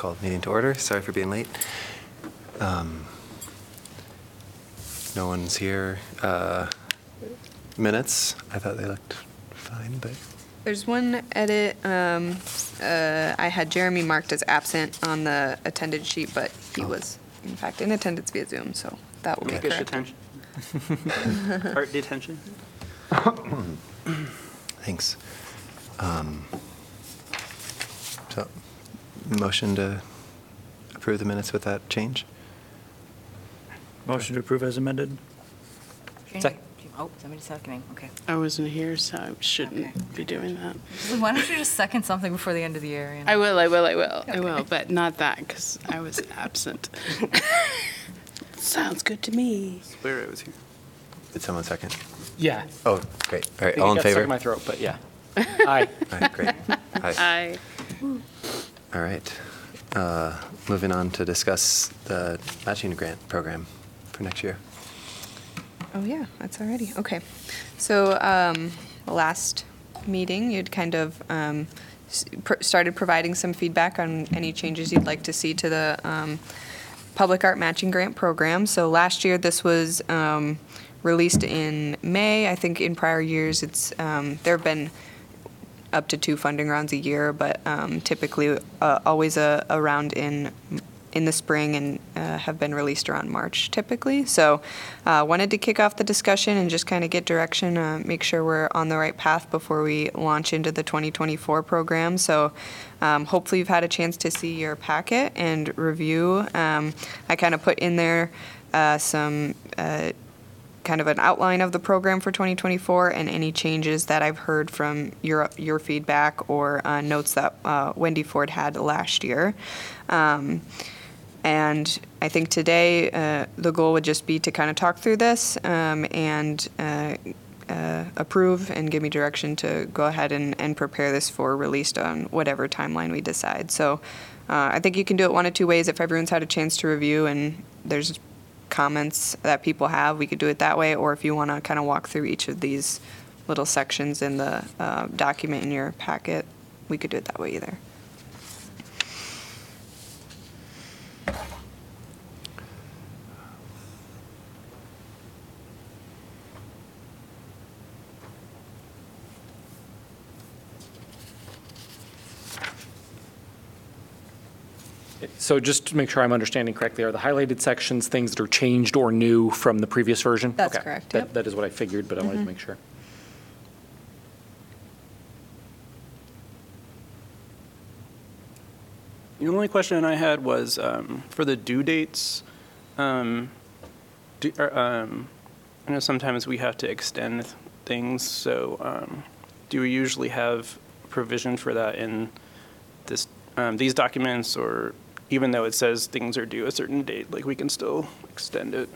call the meeting to order. Sorry for being late. Um, No one's here. Uh, Minutes, I thought they looked fine, but There's one edit. Um, uh, I had Jeremy marked as absent on the attendance sheet, but he Oh. was, in fact, in attendance via Zoom, so that will be Fish correct. attention. Art detention. thanks. Um, So, motion to approve the minutes with that change? Motion to approve as amended. Sec- Oh, somebody's seconding, okay. I wasn't here, so I shouldn't be doing that. Why don't you just second something before the end of the year? you know? I will, I will, I will, I will, but not that, because I was absent. Sounds good to me. Swear I was here. Did someone second? Yeah. Oh, great. All right, I think all it in got stuck favor? in my throat, but yeah. Aye. All right, great. Aye. I, All right. Uh, Moving on to discuss the matching grant program for next year. Oh, yeah, that's already, okay. So, um, last meeting, you'd kind of, um, pr- started providing some feedback on any changes you'd like to see to the, um, Public Art Matching Grant Program. So last year, this was, um, released in May. I think in prior years, it's, um, there have been up to two funding rounds a year, but um, typically uh, always a, a round in in the spring and uh, have been released around March typically. So, uh, wanted to kick off the discussion and just kind of get direction, uh, make sure we're on the right path before we launch into the 2024 program. So, um, hopefully, you've had a chance to see your packet and review. Um, I kind of put in there uh, some. Kind of an outline of the program for 2024 and any changes that I've heard from your your feedback or uh, notes that uh, Wendy Ford had last year. Um, and I think today uh, the goal would just be to kind of talk through this um, and uh, uh, approve and give me direction to go ahead and, and prepare this for release on whatever timeline we decide. So uh, I think you can do it one of two ways. If everyone's had a chance to review and there's comments that people have, we could do it that way. Or if you want to kind of walk through each of these little sections in the uh, document in your packet, we could do it that way either. So just to make sure I'm understanding correctly, are the highlighted sections things that are changed or new from the previous version? That's Okay. correct, That- yep. That is what I figured, but I wanted to make sure. The only question I had was um, for the due dates. um, do- are, um, I know sometimes we have to extend things, so um, do we usually have provision for that in this, um, these documents? Or even though it says things are due a certain date, like we can still extend it?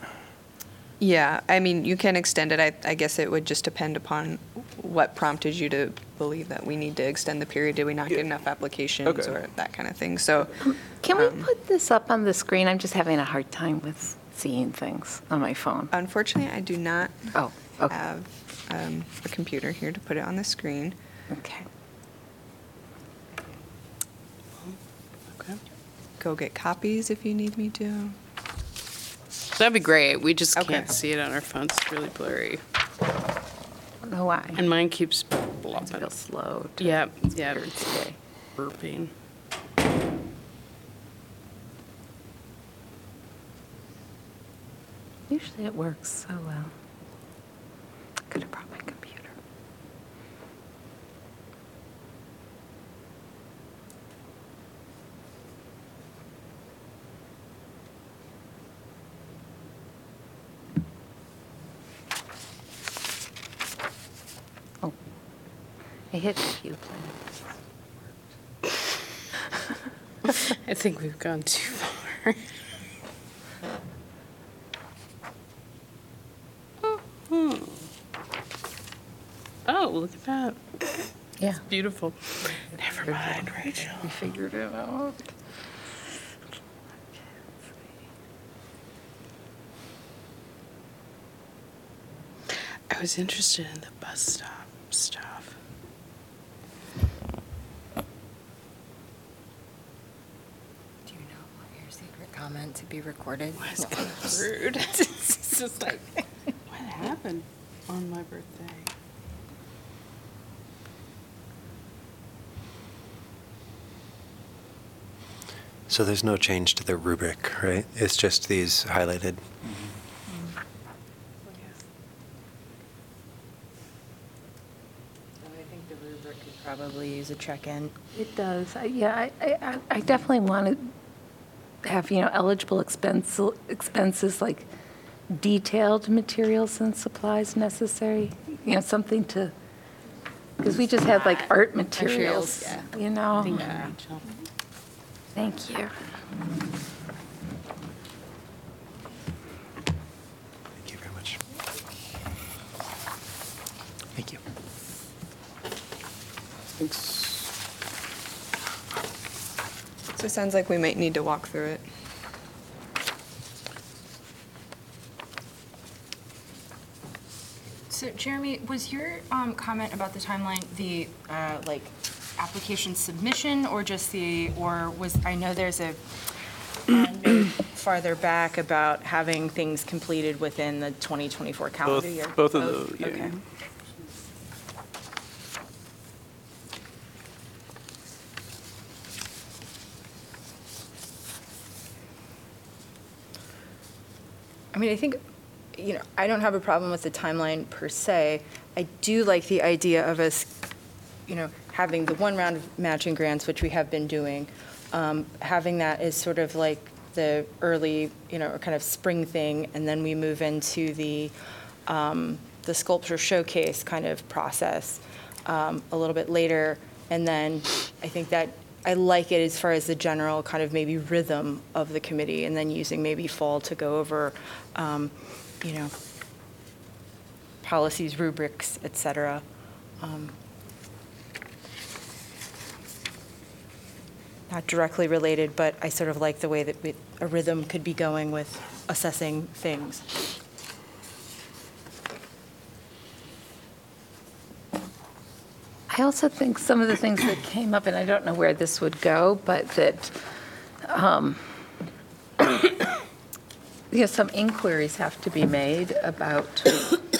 Yeah, I mean, you can extend it. I, I guess it would just depend upon what prompted you to believe that we need to extend the period. Did we not get Yeah. enough applications Okay. or that kind of thing? So, Can we Um, put this up on the screen? I'm just having a hard time with seeing things on my phone. unfortunately, I do not Oh, okay, have um, a computer here to put it on the screen. okay. okay. Go get copies if you need me to. That'd be great. We just Okay. can't see it on our phones. It's really blurry. I don't know why. And mine keeps It's real blopping. slow. to- Yep, yep. Weird today. Burping. Usually it works so well. Could have brought my computer. Oh, I hit a few. I think we've gone too far. Oh, look at that. Yeah. Beautiful. Never mind, Rachel. We figured it out. I was interested in the bus stop stuff. Comment to be recorded. Rude. It's just like, what happened on my birthday? So there's no change to the rubric, right? It's just these highlighted. Mm-hmm. I think the rubric could probably use a check-in. It does. I- Yeah, I- I, I- I definitely want to have, you know, eligible expense, expenses like detailed materials and supplies necessary, you know, something to, because we just had like art materials, Materials, you know? Thank you, Rachel. Thank you. Thank you very much. Thank you. Thanks. So it sounds like we might need to walk through it. So Jeremy, was your um, comment about the timeline the uh, like application submission or just the, or was, I know there's a Uh, Farther back about having things completed within the 2024 calendar year. Both, both of those, yeah. Okay. I mean, I think, you know, I don't have a problem with the timeline per se. I do like the idea of us, you know, having the one round of matching grants, which we have been doing, um, having that as sort of like the early, you know, kind of spring thing, and then we move into the, um, the sculpture showcase kind of process um, a little bit later. And then I think that, I like it as far as the general kind of maybe rhythm of the committee, and then using maybe fall to go over, um, you know, policies, rubrics, et cetera. Um, Not directly related, but I sort of like the way that we- a rhythm could be going with assessing things. I also think some of the things that came up, and I don't know where this would go, but that, um, you know, some inquiries have to be made about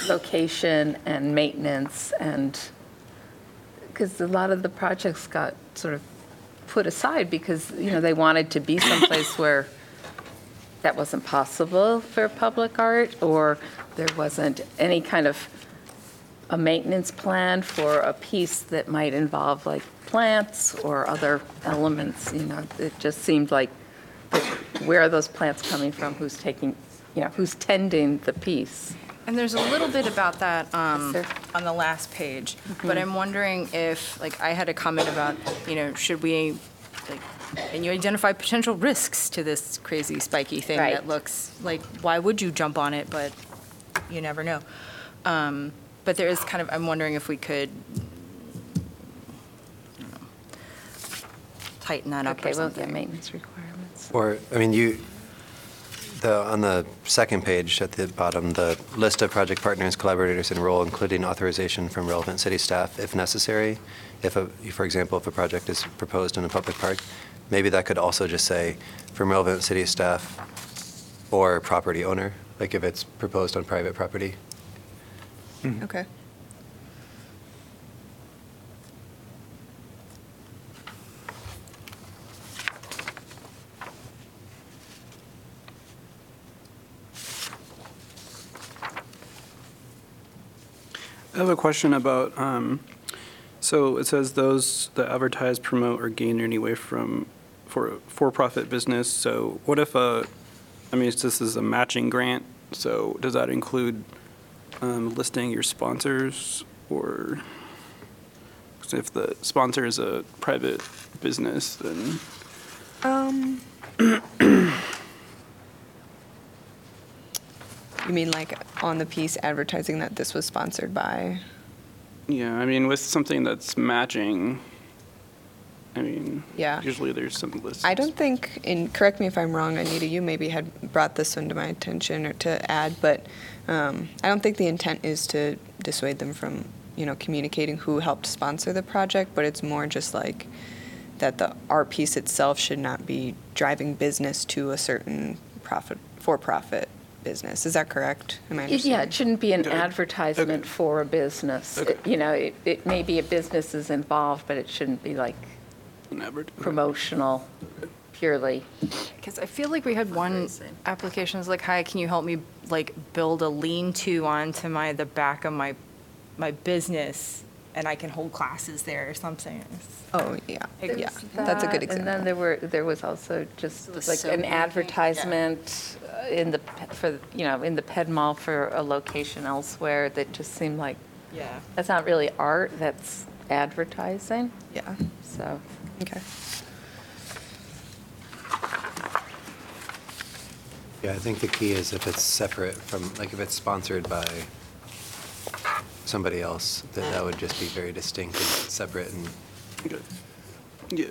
location and maintenance and, because a lot of the projects got sort of put aside because, you know, they wanted to be someplace where that wasn't possible for public art, or there wasn't any kind of a maintenance plan for a piece that might involve like plants or other elements, you know, it just seemed like, where are those plants coming from? Who's taking, you know, who's tending the piece? And there's a little bit about that um, Yes, on the last page, but I'm wondering if, like, I had a comment about, you know, should we, like, and you identify potential risks to this crazy spiky thing that looks like, why would you jump on it, but you never know. Um, But there is kind of, I'm wondering if we could I don't know, tighten that up Okay, or well, yeah, something. maintenance requirements. Or, I mean, you, the, on the second page at the bottom, the list of project partners, collaborators, and role, including authorization from relevant city staff if necessary. If, a, for example, if a project is proposed in a public park, maybe that could also just say from relevant city staff or property owner, like if it's proposed on private property. Okay. I have a question about, um, so it says those that advertise, promote, or gain in any way from, for, for-profit business. So what if a, I mean, this is a matching grant, so does that include um, listing your sponsors? Or 'cause if the sponsor is a private business, then, Um. You mean like on the piece advertising that this was sponsored by? yeah, I mean, with something that's matching, I mean, Yeah. usually there's some lists. I don't think, and correct me if I'm wrong, Anita, you maybe had brought this one to my attention or to add, but um, I don't think the intent is to dissuade them from, you know, communicating who helped sponsor the project, but it's more just like that the, art piece itself should not be driving business to a certain profit, for-profit business. Is that correct? Am I Yeah, it shouldn't be an Okay. advertisement Okay. for a business. Okay. It- You know, it, it may be a business is involved, but it shouldn't be like Never. promotional purely. Because I feel like we had one Fundraising. application was like, hi, can you help me like build a lean-to onto my, the back of my, my business? And I can hold classes there or something. Oh, yeah, There yeah, was that's a good That, And then example. there were, there was also just The like soap an making, advertisement uh, in the, pe- for, you know, in the Ped Mall for a location elsewhere that just seemed like, Yeah. that's not really art, that's advertising, Yeah, so. okay. Yeah, I think the key is if it's separate from, like if it's sponsored by somebody else, that that would just be very distinct and separate and Okay. Yeah.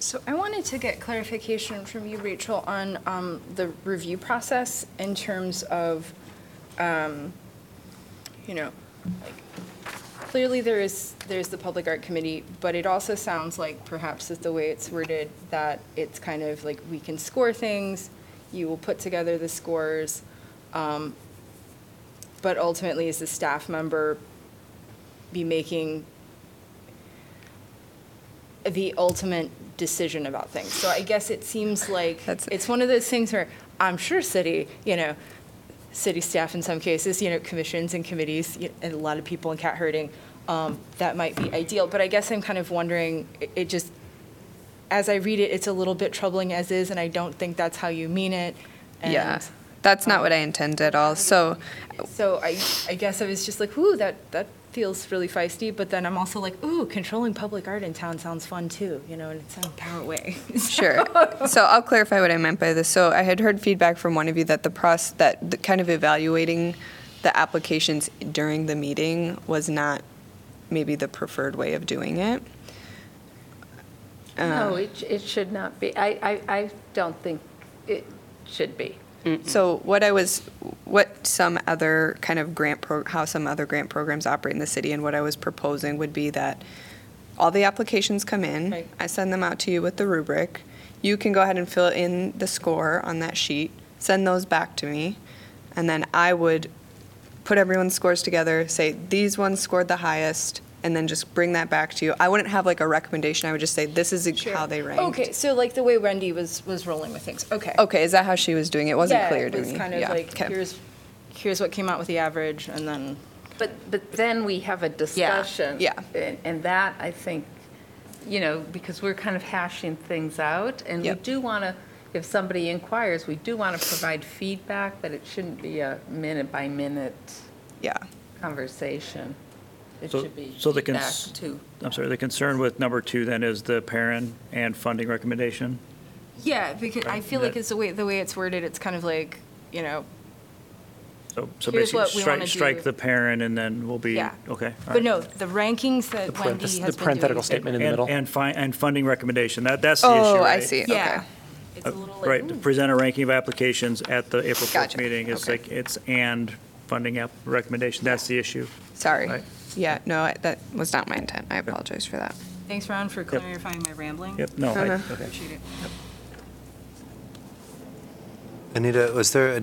So I wanted to get clarification from you, Rachel, on um, the review process in terms of, um, you know, like, clearly there is, there's the Public Art Committee, but it also sounds like perhaps that the way it's worded, that it's kind of like, we can score things, you will put together the scores, um, but ultimately, as a staff member, be making the ultimate decision about things. So I guess it seems like That's- it's one of those things where I'm sure city, you know, city staff in some cases, you know, commissions and committees, y- and a lot of people in cat herding, um, that might be ideal. But I guess I'm kind of wondering, it- it just, as I read it, it's a little bit troubling as is, and I don't think that's how you mean it. Yeah, And that's not what I intend at all. So, so I, I guess I was just like, ooh, that, that feels really feisty, but then I'm also like, ooh, controlling public art in town sounds fun too, you know, and it's in a power way. Sure. So I'll clarify what I meant by this. So I had heard feedback from one of you that the process, that the kind of evaluating the applications during the meeting was not maybe the preferred way of doing it. No, uh, it, it should not be. I, I, I don't think it should be. So what I was, what some other kind of grant, pro how some other grant programs operate in the city, and what I was proposing would be that all the applications come in, Right. I send them out to you with the rubric. You can go ahead and fill in the score on that sheet, send those back to me, and then I would put everyone's scores together, say, these ones scored the highest, and then just bring that back to you. I wouldn't have like a recommendation, I would just say, this is Sure. how they ranked. Okay, so like the way Wendy was, was rolling with things, okay. Okay, is that how she was doing it? It wasn't Yeah, clear to me. It was kind of Yeah, like, okay. here's, here's what came out with the average, and then, But, but then we have a discussion. yeah. And, and that, I think, you know, because we're kind of hashing things out, and we do want to, if somebody inquires, we do want to provide feedback, but it shouldn't be a minute-by-minute Yeah. conversation. It So- should be so the feedback cons- to. I'm sorry, uh, the concern with number two then is the parent and funding recommendation? yeah, because I Right, feel like that- it's the way, the way it's worded, it's kind of like, you know, So, so Here's what basically we wanna strike, strike do. the parent and then we'll be, Yeah. okay. all but right. no, the rankings that The Wendy parenthes- has the been doing. parenthetical statement in the And- middle. And fi, and funding recommendation, that, that's the oh, issue, Oh, I right? see, okay. Yeah. It's a uh, little like, Right, ooh. present a ranking of applications at the April 4th Gotcha, meeting. It's okay. like, it's and funding app recommendation, that's the issue. Sorry. Right. Yeah, no, I- that was not my intent. I apologize for that. Thanks, Ron, for clarifying my rambling. Yep, no, I- Uh-huh. okay. Appreciate it. Anita, was there, a-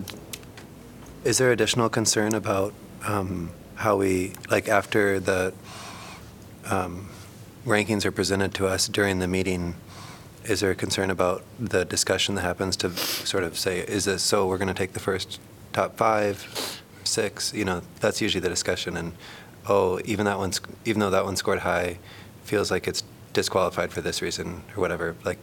is there additional concern about um, how we, like after the um, rankings are presented to us during the meeting, is there a concern about the discussion that happens to sort of say, is this, so we're going to take the first top five, six, you know, that's usually the discussion, and, oh, even that one's, even though that one scored high, feels like it's disqualified for this reason, or whatever, like,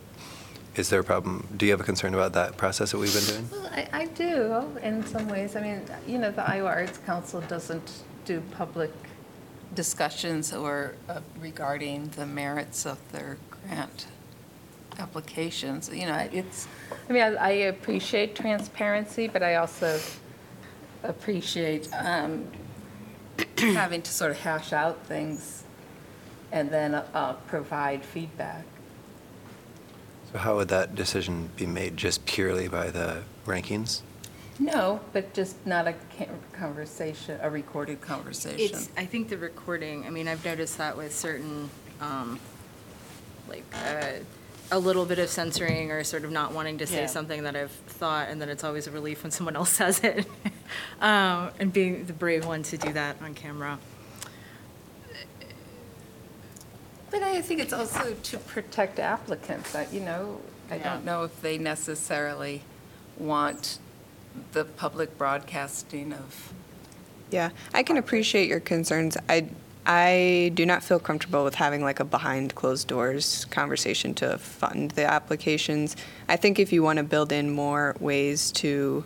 is there a problem? Do you have a concern about that process that we've been doing? Well, I, I do, in some ways. I mean, you know, the Iowa Arts Council doesn't do public discussions or uh, regarding the merits of their grant applications. You know, it's, I mean, I I appreciate transparency, but I also appreciate um, having to sort of hash out things and then uh, provide feedback. So how would that decision be made? Just purely by the rankings? No, but just not a ca- conversation, a recorded conversation. It's, I think the recording, I mean, I've noticed that with certain, um, like, uh, a little bit of censoring or sort of not wanting to say Yeah. something that I've thought, and then it's always a relief when someone else says it. Um, and being the brave one to do that on camera. But I think it's also to protect applicants, I- you know, I Yeah. don't know if they necessarily want the public broadcasting of, Yeah, I can appreciate your concerns. I, I do not feel comfortable with having like a behind closed doors conversation to fund the applications. I think if you want to build in more ways to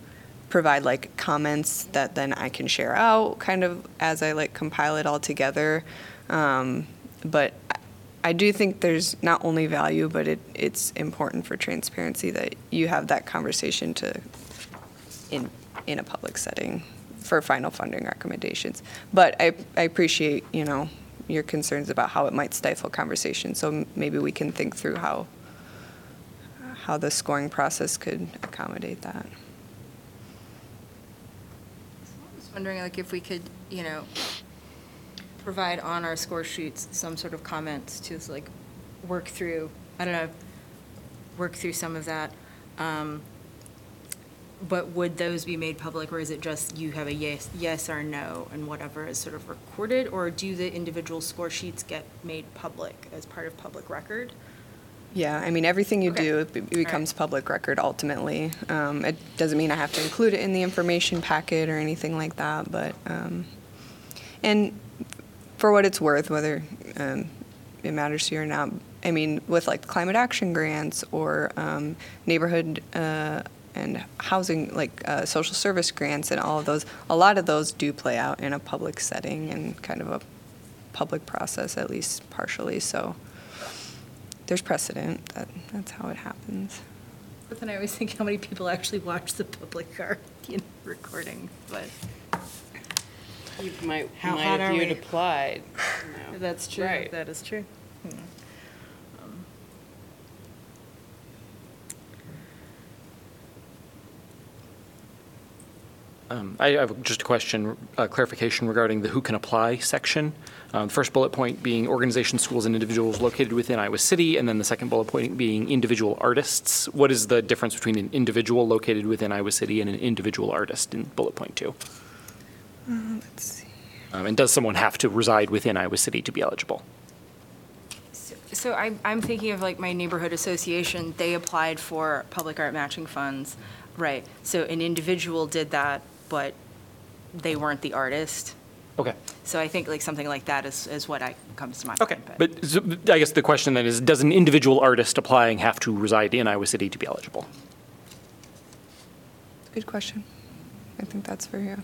provide like comments that then I can share out kind of as I like compile it all together. Um, but I- do think there's not only value, but it, it's important for transparency that you have that conversation to in, in a public setting for final funding recommendations. But I, I appreciate, you know, your concerns about how it might stifle conversation. So maybe we can think through how, how the scoring process could accommodate that. I was wondering, like, if we could, you know, provide on our score sheets some sort of comments to, like, work through, I don't know, work through some of that. Um, But would those be made public, or is it just you have a yes, yes or no, and whatever is sort of recorded? Or do the individual score sheets get made public as part of public record? Yeah, I mean, everything you Okay. do it be- becomes public record ultimately. Um, It doesn't mean I have to include it in the information packet or anything like that, but, um, and for what it's worth, whether um, it matters to you or not, I mean, with like climate action grants or um, neighborhood uh, and housing, like uh, social service grants and all of those, a lot of those do play out in a public setting and kind of a public process, at least partially. So there's precedent that that's how it happens. But then I always think how many people actually watch the public art, you know, recording, but. You might, How might hot if are you had we? applied. No. That's true. Right. That is true. Um, I have just a question, uh, clarification regarding the who can apply section. Um, the First bullet point being organizations, schools, and individuals located within Iowa City, and then the second bullet point being individual artists. What is the difference between an individual located within Iowa City and an individual artist in bullet point two? Let's see. Um, And does someone have to reside within Iowa City to be eligible? So I'm, I'm thinking of like my neighborhood association, they applied for public art matching funds, right? So an individual did that, but they weren't the artist. Okay. So I think like something like that is, is what I, comes to mind. Okay, but so, I guess the question then is, does an individual artist applying have to reside in Iowa City to be eligible? Good question. I think that's for you.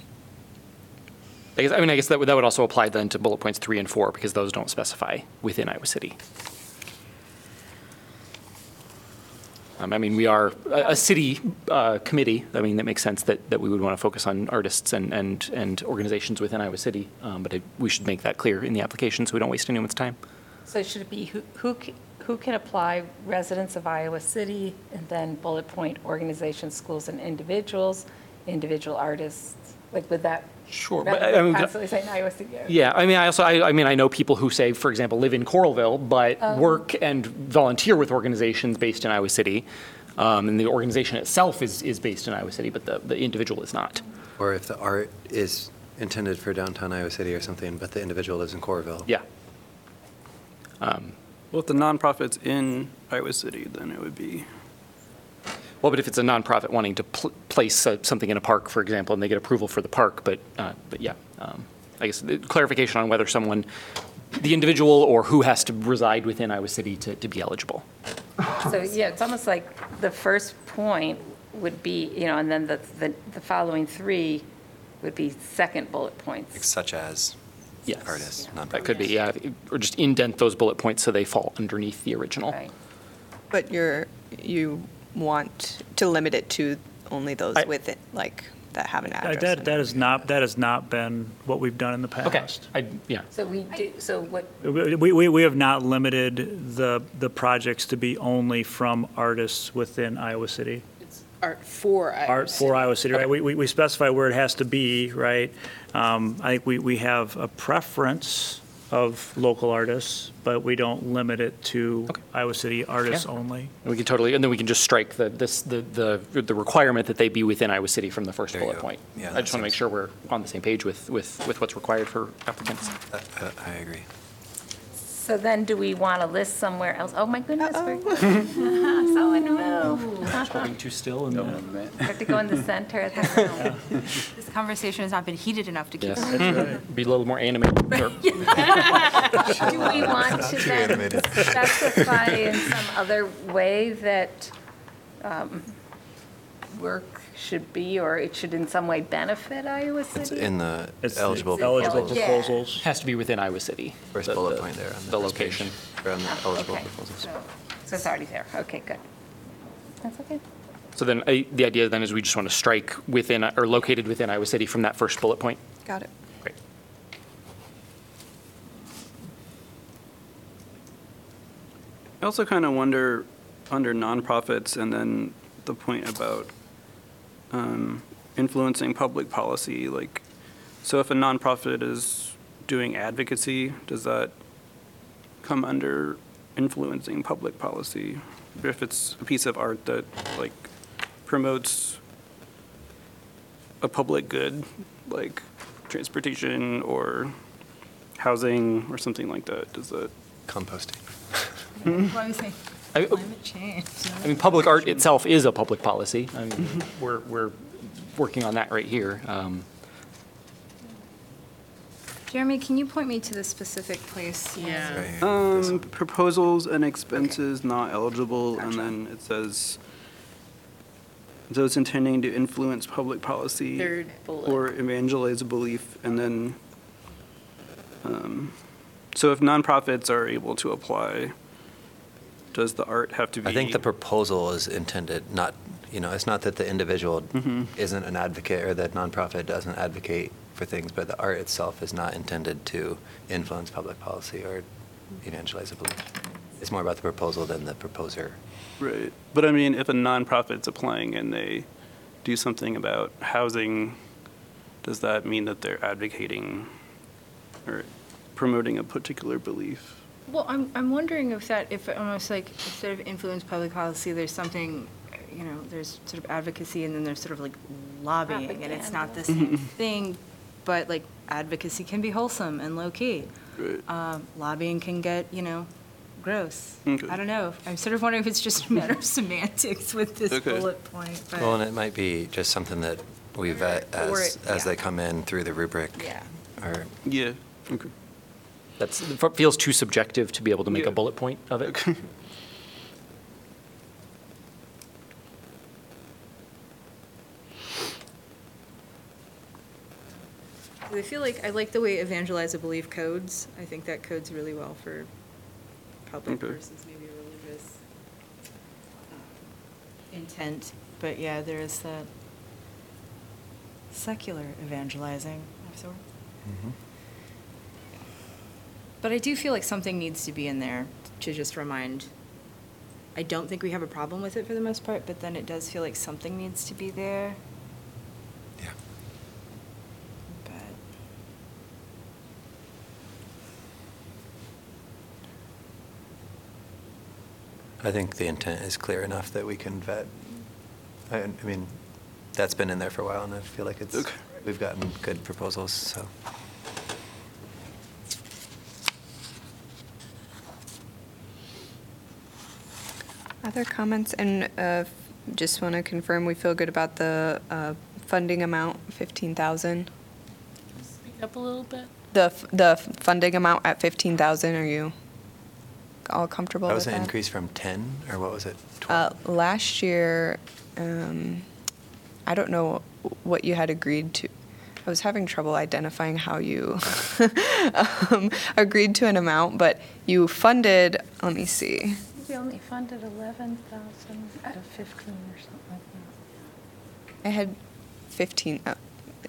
I guess, I mean, I guess that would, that would also apply then to bullet points three and four, because those don't specify within Iowa City. Um, I mean, we are a, a city, uh, committee, I mean, that makes sense that, that we would want to focus on artists and, and, and organizations within Iowa City, um, but it- we should make that clear in the application so we don't waste anyone's time. so should it be who, who who can apply, residents of Iowa City, and then bullet point, organizations, schools, and individuals, individual artists, like with that? Sure, but Rather I mean, constantly saying Iowa City. Yeah, I mean, I also, I, I mean, I know people who say, for example, live in Coralville, but work and volunteer with organizations based in Iowa City. Um, and the organization itself is, is based in Iowa City, but the, the individual is not. Or if the art is intended for downtown Iowa City or something, but the individual lives in Coralville. Yeah. Um, Well, if the nonprofit's in Iowa City, then it would be, Well, but if it's a nonprofit wanting to pl- place uh, something in a park, for example, and they get approval for the park, but, uh, but yeah, um, I guess the clarification on whether someone, the individual or who has to reside within Iowa City to, to be eligible. So, yeah, it's almost like the first point would be, you know, and then the, the the following three would be second bullet Like points. Such as Yes. artists, nonprofits. That could be, yeah, or just indent those bullet points so they fall underneath the original. Right. But you're, you want to limit it to only those I- with it, like, that have an address. That, in that it. has not, that has not been what we've done in the Okay, past. I, yeah. So we do, so what, We, we, we have not limited the, the projects to be only from artists within Iowa City. It's art for Iowa art City. for Iowa City, right? We, we we specify where it has to be, right? Um, I think we, we have a preference of local artists, but we don't limit it to Okay. Iowa City artists Yeah. only. And we can totally, and then we can just strike the, this, the, the, the requirement that they be within Iowa City from the first There you bullet go. point. Yeah, I that just want to make seems- sure we're on the same page with, with, with what's required for applicants. Uh, uh, I agree. So then do we want to list somewhere else? Oh, my goodness. we're- So move. Holding too still and. Have to go in the center of the room. This conversation has not been heated enough to keep. Yes. Be a little more animated. or- Do we want to then specify in some other way that um, work should be, or it should in some way benefit Iowa It's City? in the It's eligible Eligible proposals. Yeah. proposals. Has to be within Iowa City. First the- bullet the- point there on the The first page. location. Or on the eligible Okay, proposals. so so it's already there. Okay, good. That's okay. So then, uh, the idea then is we just want to strike within, or located within Iowa City from that first bullet point. Got it. Great. I also kind of wonder, under nonprofits, and then the point about um, influencing public policy, like, so if a nonprofit is doing advocacy, does that come under influencing public policy? If it's a piece of art that, like, promotes a public good, like transportation or housing or something like that, does that? Composting. Why was I, I- climate change? I mean, public art itself is a public policy. I mean, we're, we're working on that right here. Um, Jeremy, can you point me to the specific place? Yeah. Right here. This Um, one. proposals and expenses not eligible, and then it says, those intending to influence public policy. Third bullet. Or evangelize a belief, and then, um, so if nonprofits are able to apply, does the art have to be? I think the proposal is intended, not, you know, it's not that the individual Mhm. isn't an advocate or that nonprofit doesn't advocate for things, but the art itself is not intended to influence public policy or evangelize a belief. It's more about the proposal than the proposer. Right, but I mean, if a nonprofit's applying and they do something about housing, does that mean that they're advocating or promoting a particular belief? Well, I'm, I'm wondering if that, if almost like, instead of influence public policy, there's something, you know, there's sort of advocacy and then there's sort of like lobbying, and it's not the same thing, but like advocacy can be wholesome and low-key. Right. Um, Lobbying can get, you know, gross. Okay. I don't know. I'm sort of wondering if it's just a matter of semantics with this Okay. bullet point, but. Well, and it might be just something that we vet Or as, it- as yeah. they come in through the rubric. Yeah. Or, Yeah, okay. That's, it feels too subjective to be able to make a Yeah. bullet point of it. I feel like, I like the way evangelize a belief codes. I think that codes really well for public Okay. versus maybe religious um, intent. But yeah, there is that secular evangelizing of sort. But I do feel like something needs to be in there to just remind. I don't think we have a problem with it for the most part, but then it does feel like something needs to be there. yeah. But I think the intent is clear enough that we can vet. I, I mean, that's been in there for a while, and I feel like it's, Okay. we've gotten good proposals, so. Other comments, and uh, just want to confirm, we feel good about the uh, funding amount, 15,000? Speak up a little bit. The, f- the funding amount at 15,000, are you all comfortable That with was that? an increase from 10, or what was it? Uh, 12? Last year, um, I don't know what you had agreed to. I was having trouble identifying how you um, agreed to an amount, but you funded, let me see. We only funded 11,000 out of 15 or something like that. I had 15, uh,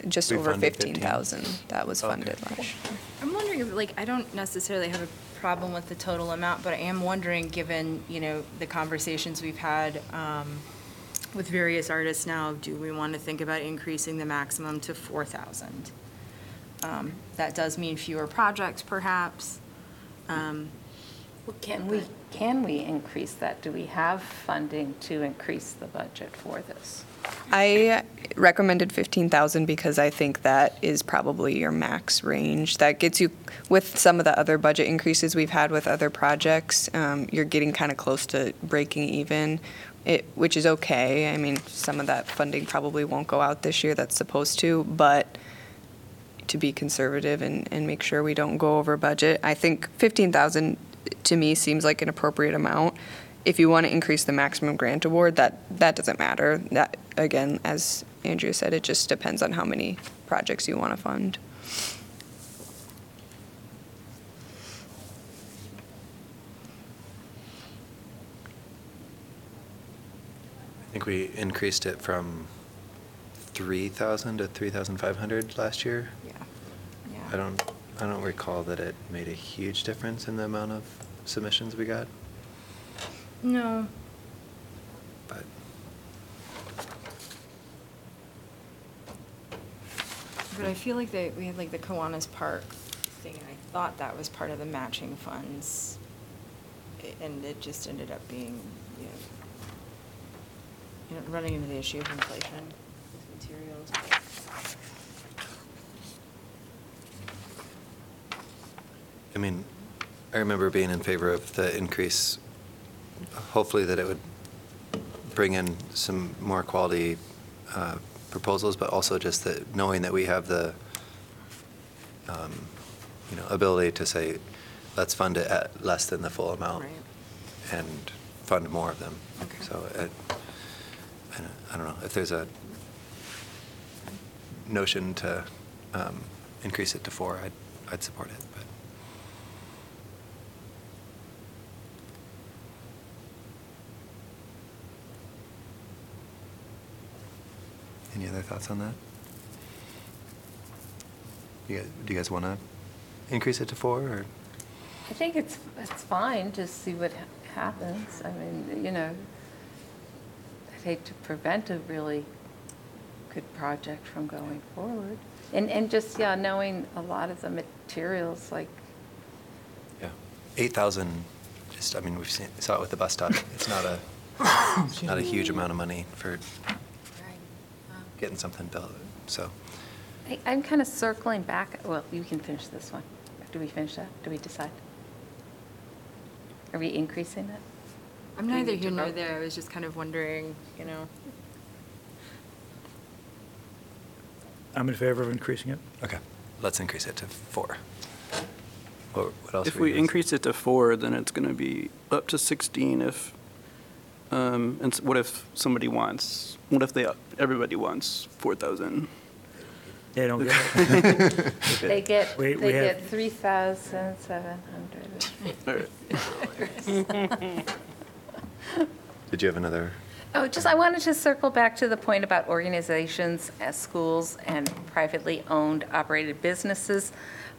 just We over funded 15. 15,000 that was Okay. funded last year. I'm wondering if, like, I don't necessarily have a problem with the total amount, but I am wondering, given, you know, the conversations we've had um, with various artists now, do we want to think about increasing the maximum to 4,000? Um, That does mean fewer projects, perhaps. Um, Can we, can we increase that? Do we have funding to increase the budget for this? I recommended 15,000 because I think that is probably your max range. That gets you, with some of the other budget increases we've had with other projects, um, you're getting kind of close to breaking even, it, which is okay. I mean, some of that funding probably won't go out this year that's supposed to, but to be conservative and, and make sure we don't go over budget, I think 15,000 to me seems like an appropriate amount. If you want to increase the maximum grant award, that, that doesn't matter. That, again, as Andrea said, it just depends on how many projects you want to fund. I think we increased it from 3,000 to 3,500 last year. Yeah. yeah. I don't, I don't recall that it made a huge difference in the amount of submissions we got, No. but But I feel like they, we had like the Kiwanis Park thing, and I thought that was part of the matching funds. I- And it just ended up being, you know, you know, running into the issue of inflation with materials. I mean, I remember being in favor of the increase, hopefully that it would bring in some more quality uh, proposals, but also just that, knowing that we have the, um, you know, ability to say, let's fund it at less than the full amount. Right. And fund more of them. Okay. So it, I don't- I don't know, if there's a notion to um, increase it to four, I'd, I'd support it, but. Any other thoughts on that? You guys, do you guys want to increase it to four, or? I think it's, it's fine, just see what ha- happens. I mean, you know, I'd hate to prevent a really good project from going forward. And, and just, yeah, knowing a lot of the materials, like, Yeah. 8,000, just, I mean, we've seen, saw it with the bus stop. It's not a, it's not a huge amount of money for getting something built, so. I- I'm kind of circling back, well, you can finish this one. Do we finish that? Do we decide? Are we increasing it? I'm Do neither here nor there, I was just kind of wondering, you know. I'm in favor of increasing it. Okay, let's increase it to four. What what else? If were we gonna increase it to four, then it's going to be up to 16 if, um, and s- what if somebody wants, what if they, everybody wants 4,000? They don't get it. They get, We- they we have- get 3,700. All right. Did you have another? Oh, just, I wanted to circle back to the point about organizations as schools and privately owned, operated businesses.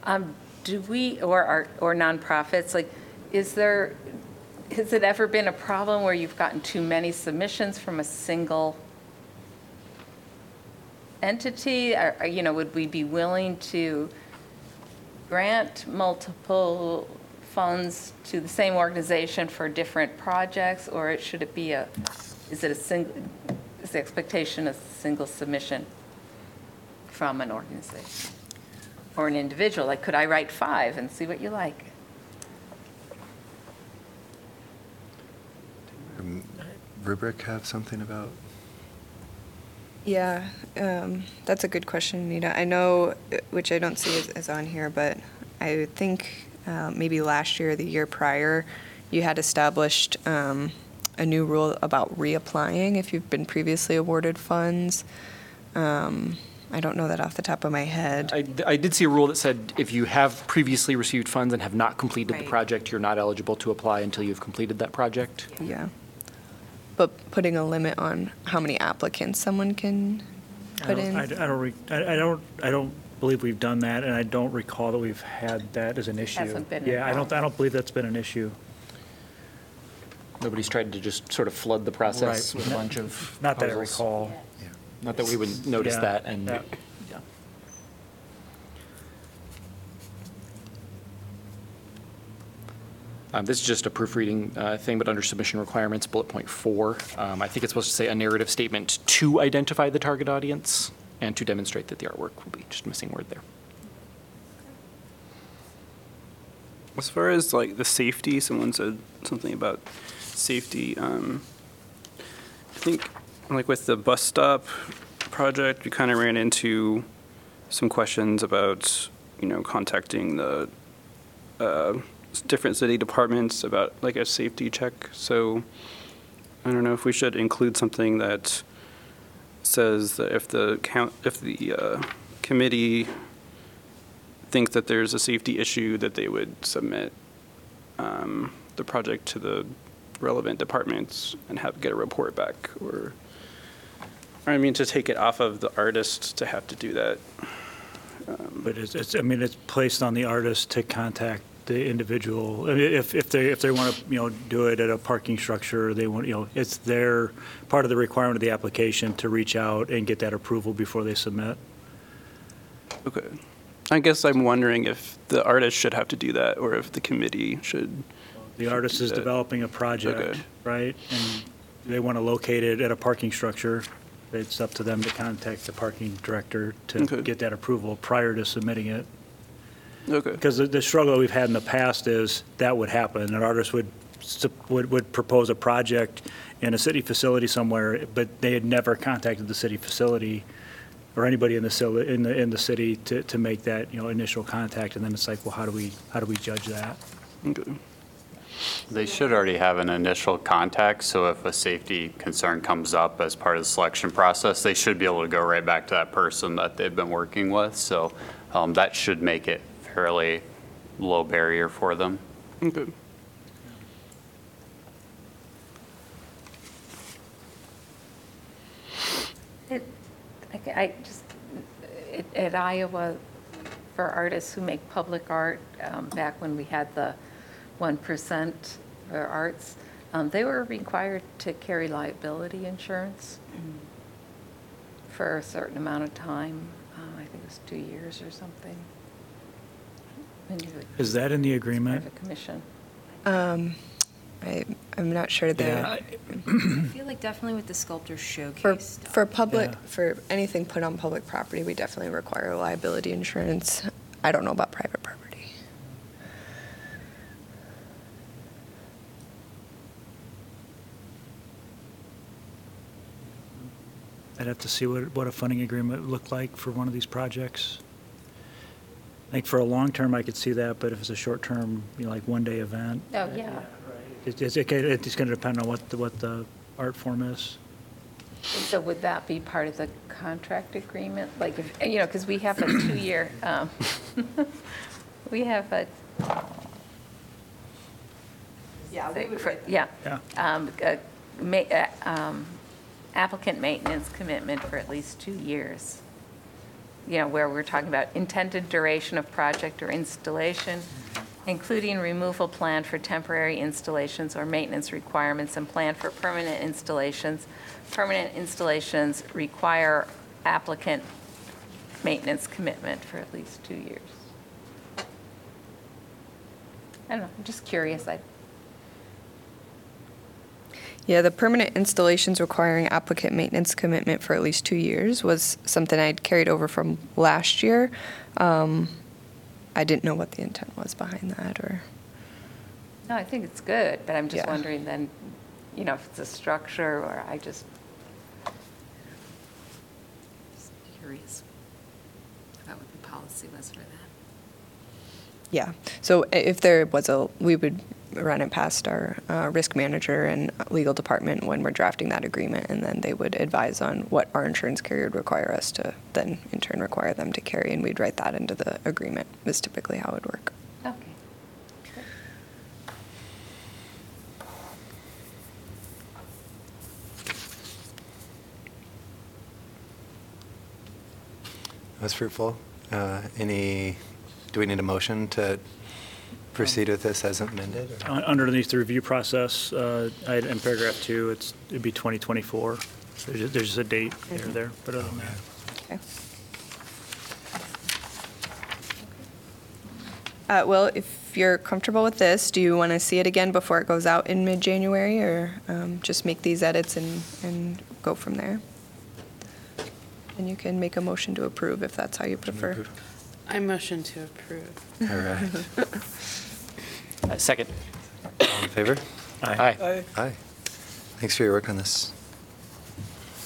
Um, Do we, or art, or nonprofits, like, is there, has it ever been a problem where you've gotten too many submissions from a single entity? Or, you know, would we be willing to grant multiple funds to the same organization for different projects? Or should it be a, is it a single, is the expectation a single submission from an organization? Or an individual, like, could I write five and see what you like? Um, Rubric have something about? Yeah, um, that's a good question, Anita. I know, which I don't see is, as on here, but I think uh, maybe last year or the year prior, you had established um, a new rule about reapplying if you've been previously awarded funds. Um, I don't know that off the top of my head. I, I did see a rule that said if you have previously received funds and have not completed the Right. project, you're not eligible to apply until you've completed that project. Yeah. But putting a limit on how many applicants someone can I put don't- in. I I don't, re- I I don't, I don't believe we've done that, and I don't recall that we've had that as an issue. Hasn't been Yeah, I don't. I don't believe that's been an issue. Nobody's tried to just sort of flood the process Right. with a bunch of Not that I proposals? recall. Not that we would notice Yeah, that, and, yeah. yeah. Um, This is just a proofreading uh, thing, but under submission requirements, bullet point four, um, I think it's supposed to say a narrative statement to identify the target audience and to demonstrate that the artwork will be, just missing word there. As far as like the safety, someone said something about safety. Um, I think like with the bus stop project, we kind of ran into some questions about, you know, contacting the uh, different city departments about like a safety check. So I don't know if we should include something that says that if the count, if the uh, committee think that there's a safety issue, that they would submit um, the project to the relevant departments and have, get a report back, or, or I mean, to take it off of the artist to have to do that. But it's, it's, I mean, it's placed on the artist to contact the individual. I mean, If, if they, if they want to, you know, do it at a parking structure, they want, you know, it's their, part of the requirement of the application to reach out and get that approval before they submit. Okay. I guess I'm wondering if the artist should have to do that, or if the committee should. The artist is developing a project, okay. right? And they want to locate it at a parking structure. It's up to them to contact the parking director to Okay. get that approval prior to submitting it. Okay. Because the, the struggle we've had in the past is that would happen. An artist would, sup- would, would propose a project in a city facility somewhere, but they had never contacted the city facility or anybody in the, cil- in the, in the city to, to make that, you know, initial contact. And then it's like, well, how do we, how do we judge that? Okay. They should already have an initial contact, so if a safety concern comes up as part of the selection process, they should be able to go right back to that person that they've been working with. So um, that should make it fairly low barrier for them. Okay. It- I- I just, at- at Iowa, for artists who make public art, um, back when we had the 1% for arts, um, they were required to carry liability insurance for a certain amount of time. Uh, I think it was two years or something. When you would- Is that in the agreement? of a commission. Um, I, I'm not sure Yeah. that, I feel like definitely with the sculptor for, showcase stuff. for public, Yeah. for anything put on public property, we definitely require liability insurance. I don't know about private property. I'd have to see what, what a funding agreement would look like for one of these projects. I think for a long term, I could see that, but if it's a short term, you know, like one-day event, Oh, yeah. it- it's, it- it's going to depend on what, the- what the art form is. So would that be part of the contract agreement? Like, if, you know, because we have a two-year, um, we have a. Yeah, Yeah. Yeah. Um, a ma- uh, um, Applicant maintenance commitment for at least two years. You know, where we're talking about intended duration of project or installation, including removal plan for temporary installations or maintenance requirements and plan for permanent installations. Permanent installations require applicant maintenance commitment for at least two years. I don't know, I'm just curious. I, Yeah, the permanent installations requiring applicant maintenance commitment for at least two years was something I'd carried over from last year. Um, I didn't know what the intent was behind that, or, no, I think it's good, but I'm just Yeah. wondering then, you know, if it's a structure or I just, Just curious about what the policy was for that. yeah. So i- if there was a, we would run it past our uh, risk manager and legal department when we're drafting that agreement, and then they would advise on what our insurance carrier would require us to then in turn require them to carry, and we'd write that into the agreement, is typically how it would work. okay. That was fruitful. Uh, Any, do we need a motion to proceed with this as amended? or- Un- Underneath the review process, uh, I- in paragraph two, it's, it'd be 2024. There's just- there's just a date here or there, but other than that. Okay. Uh, well, if you're comfortable with this, do you want to see it again before it goes out in mid-January, or um, just make these edits and, and go from there? And you can make a motion to approve if that's how you prefer. I motion to approve. All right. Uh, Second. All in favor? Aye. Aye. Thanks for your work on this.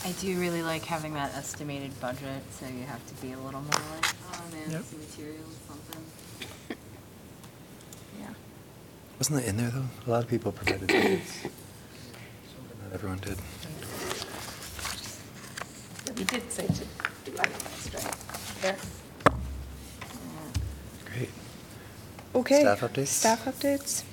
I do really like having that estimated budget, so you have to be a little more like, oh man, Yep. this material something. Yeah. Wasn't that in there, though? A lot of people provided tickets. Not everyone did. You did say to do items, right? There. Great. Okay. Staff updates? Staff updates.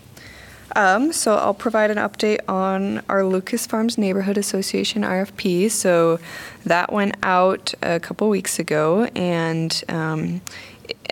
Um, so I'll provide an update on our Lucas Farms Neighborhood Association RFP. So that went out a couple weeks ago, and um,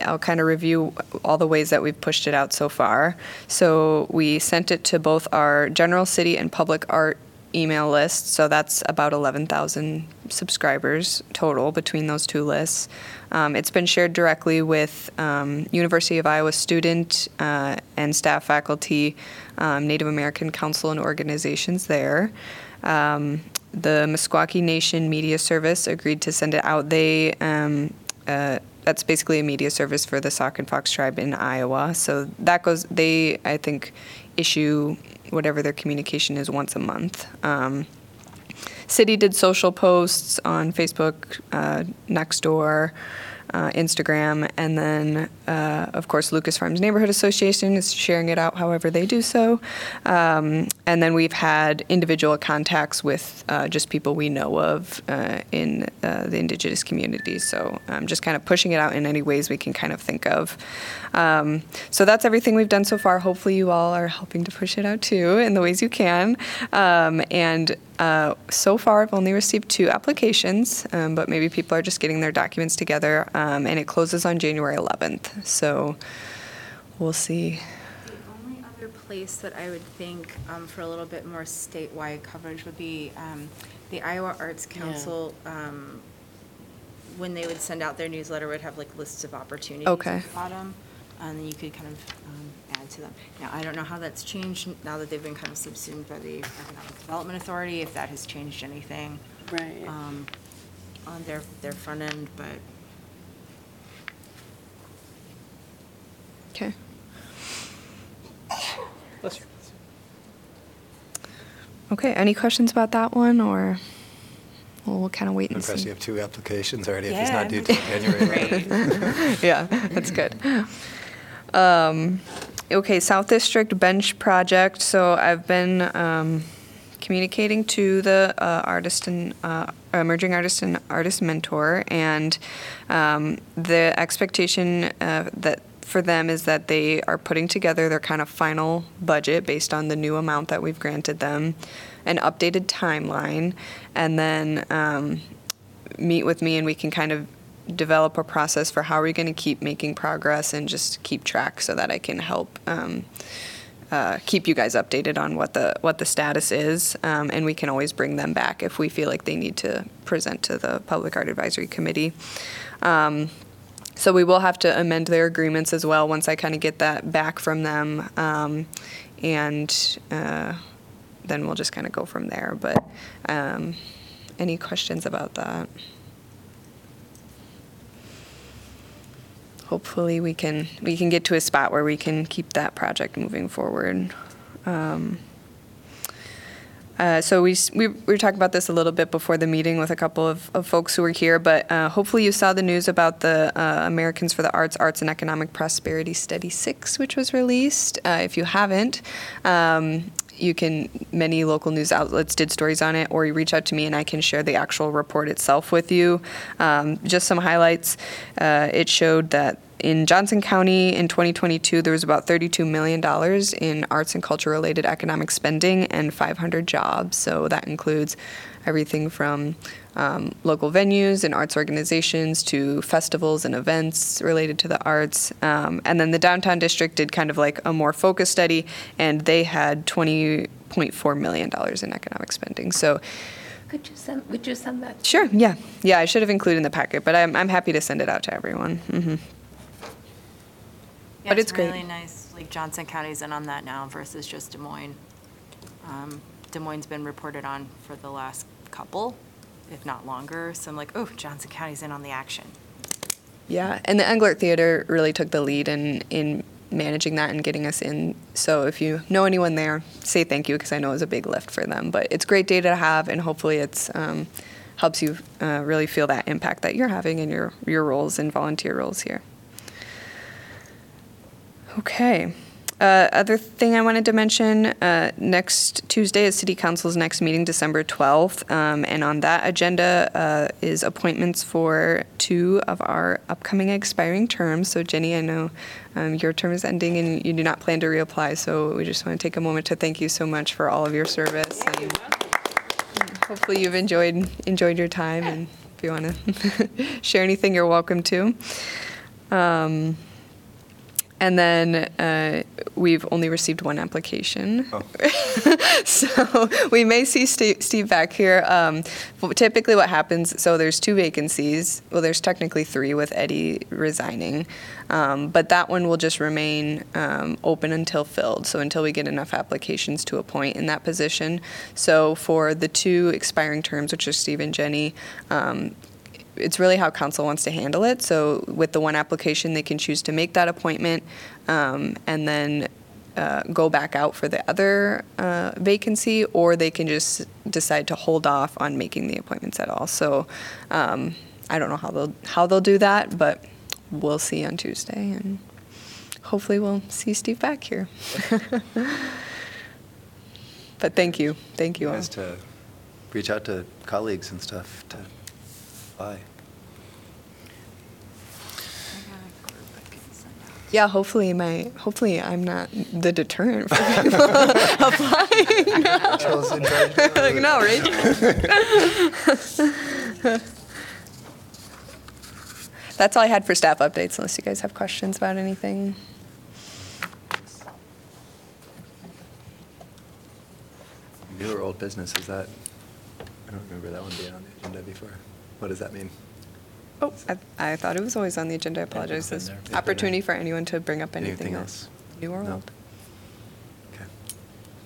I'll kind of review all the ways that we've pushed it out so far. So we sent it to both our general city and public art email list. So that's about 11,000 subscribers total between those two lists. Um, it's been shared directly with um, University of Iowa student uh, and staff faculty, um, Native American Council and organizations there. Um, the Meskwaki Nation Media Service agreed to send it out. They um, uh, that's basically a media service for the Sauk and Fox tribe in Iowa. So that goes. They I think issue whatever their communication is once a month. Um, City did social posts on Facebook, uh, Nextdoor, uh, Instagram, and then, uh, of course, Lucas Farms Neighborhood Association is sharing it out however they do so. Um, and then we've had individual contacts with uh, just people we know of uh, in uh, the indigenous communities. So um, just kind of pushing it out in any ways we can kind of think of. Um, so that's everything we've done so far. Hopefully, you all are helping to push it out too in the ways you can. Um, and uh, so far, I've only received two applications, um, but maybe people are just getting their documents together. Um, and it closes on January 11th. So we'll see. The only other place that I would think um, for a little bit more statewide coverage would be um, the Iowa Arts Council. um, When they would send out their newsletter, would have like lists of opportunities Okay. at the bottom, and then you could kind of um, add to them. Now, I don't know how that's changed now that they've been kind of subsumed by the Economic Development Authority, if that has changed anything Right. um, on their, their front end, but Okay. Bless you. Okay. Any questions about that one, or we'll, we'll kind of wait and Impressed see? you have two applications already if it's not due till January 11th. yeah, that's good. Um, okay, South District Bench Project. So I've been um, communicating to the uh, artist and uh, emerging artist and artist mentor, and um, the expectation uh, that for them is that they are putting together their kind of final budget based on the new amount that we've granted them, an updated timeline, and then um, meet with me and we can kind of develop a process for how are we going to keep making progress and just keep track so that I can help um, uh, keep you guys updated on what the what the status is, um, and we can always bring them back if we feel like they need to present to the Public Art Advisory Committee. Um, so we will have to amend their agreements as well once I kind of get that back from them, um, and uh, then we'll just kind of go from there. But um, any questions about that? Hopefully we can we can get to a spot where we can keep that project moving forward. Um, uh, so we, we we were talking about this a little bit before the meeting with a couple of, of folks who were here, but uh, hopefully you saw the news about the uh, Americans for the Arts, Arts and Economic Prosperity Study Six, which was released. Uh, if you haven't. Um, you can many local news outlets did stories on it or you reach out to me and i can share the actual report itself with you um, just some highlights uh, it showed that in johnson county in 2022 there was about $32 million in arts and culture related economic spending and 500 jobs so that includes everything from um, local venues and arts organizations to festivals and events related to the arts. Um, and then the downtown district did kind of like a more focused study, and they had $20.4 million in economic spending. So, Could you send, would you send that? sure, yeah. Yeah, I should have included in the packet, but I'm, I'm happy to send it out to everyone. hmm Yeah, But it's great. really nice, like Johnson County's in on that now versus just Des Moines. Um, Des Moines' has been reported on for the last couple, if not longer, so I'm like, oh, Johnson County's in on the action. Yeah, and the Englert Theater really took the lead in in managing that and getting us in. So if you know anyone there, say thank you because I know it was a big lift for them. But it's great data to have, and hopefully it's um, helps you uh, really feel that impact that you're having in your your roles and volunteer roles here. Okay. Uh, other thing I wanted to mention uh, next Tuesday is City Council's next meeting, December 12th. Um, and on that agenda uh, is appointments for two of our upcoming expiring terms. So, Jenny, I know um, your term is ending and you do not plan to reapply. So, we just want to take a moment to thank you so much for all of your service. and hopefully, you've enjoyed enjoyed your time. And if you want to share anything, you're welcome to. Um, and then uh, we've only received one application. so we may see Steve, Steve back here. Um, typically, what happens so there's two vacancies. Well, there's technically three with Eddie resigning. Um, but that one will just remain um, open until filled. So until we get enough applications to appoint in that position. So for the two expiring terms, which are Steve and Jenny, um, it's really how council wants to handle it. So with the one application, they can choose to make that appointment um, and then uh, go back out for the other uh, vacancy, or they can just decide to hold off on making the appointments at all. So um, I don't know how they'll how they'll do that, but we'll see on Tuesday, and hopefully we'll see Steve back here. but thank you, thank you all. To reach out to colleagues and stuff to apply. Yeah, hopefully my hopefully I'm not the deterrent for people applying. like, no, Rachel. That's all I had for staff updates, unless you guys have questions about anything. New or old business, is that, I don't remember that one being on the agenda before. What does that mean? Oh, I, I thought it was always on the agenda. I apologize. This there. Opportunity for anyone to bring up anything Anything else, else? new or No? old. Okay.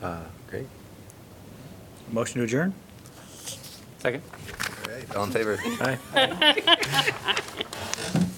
Uh, Great. Motion to adjourn? Second? All right, all in favor? Aye.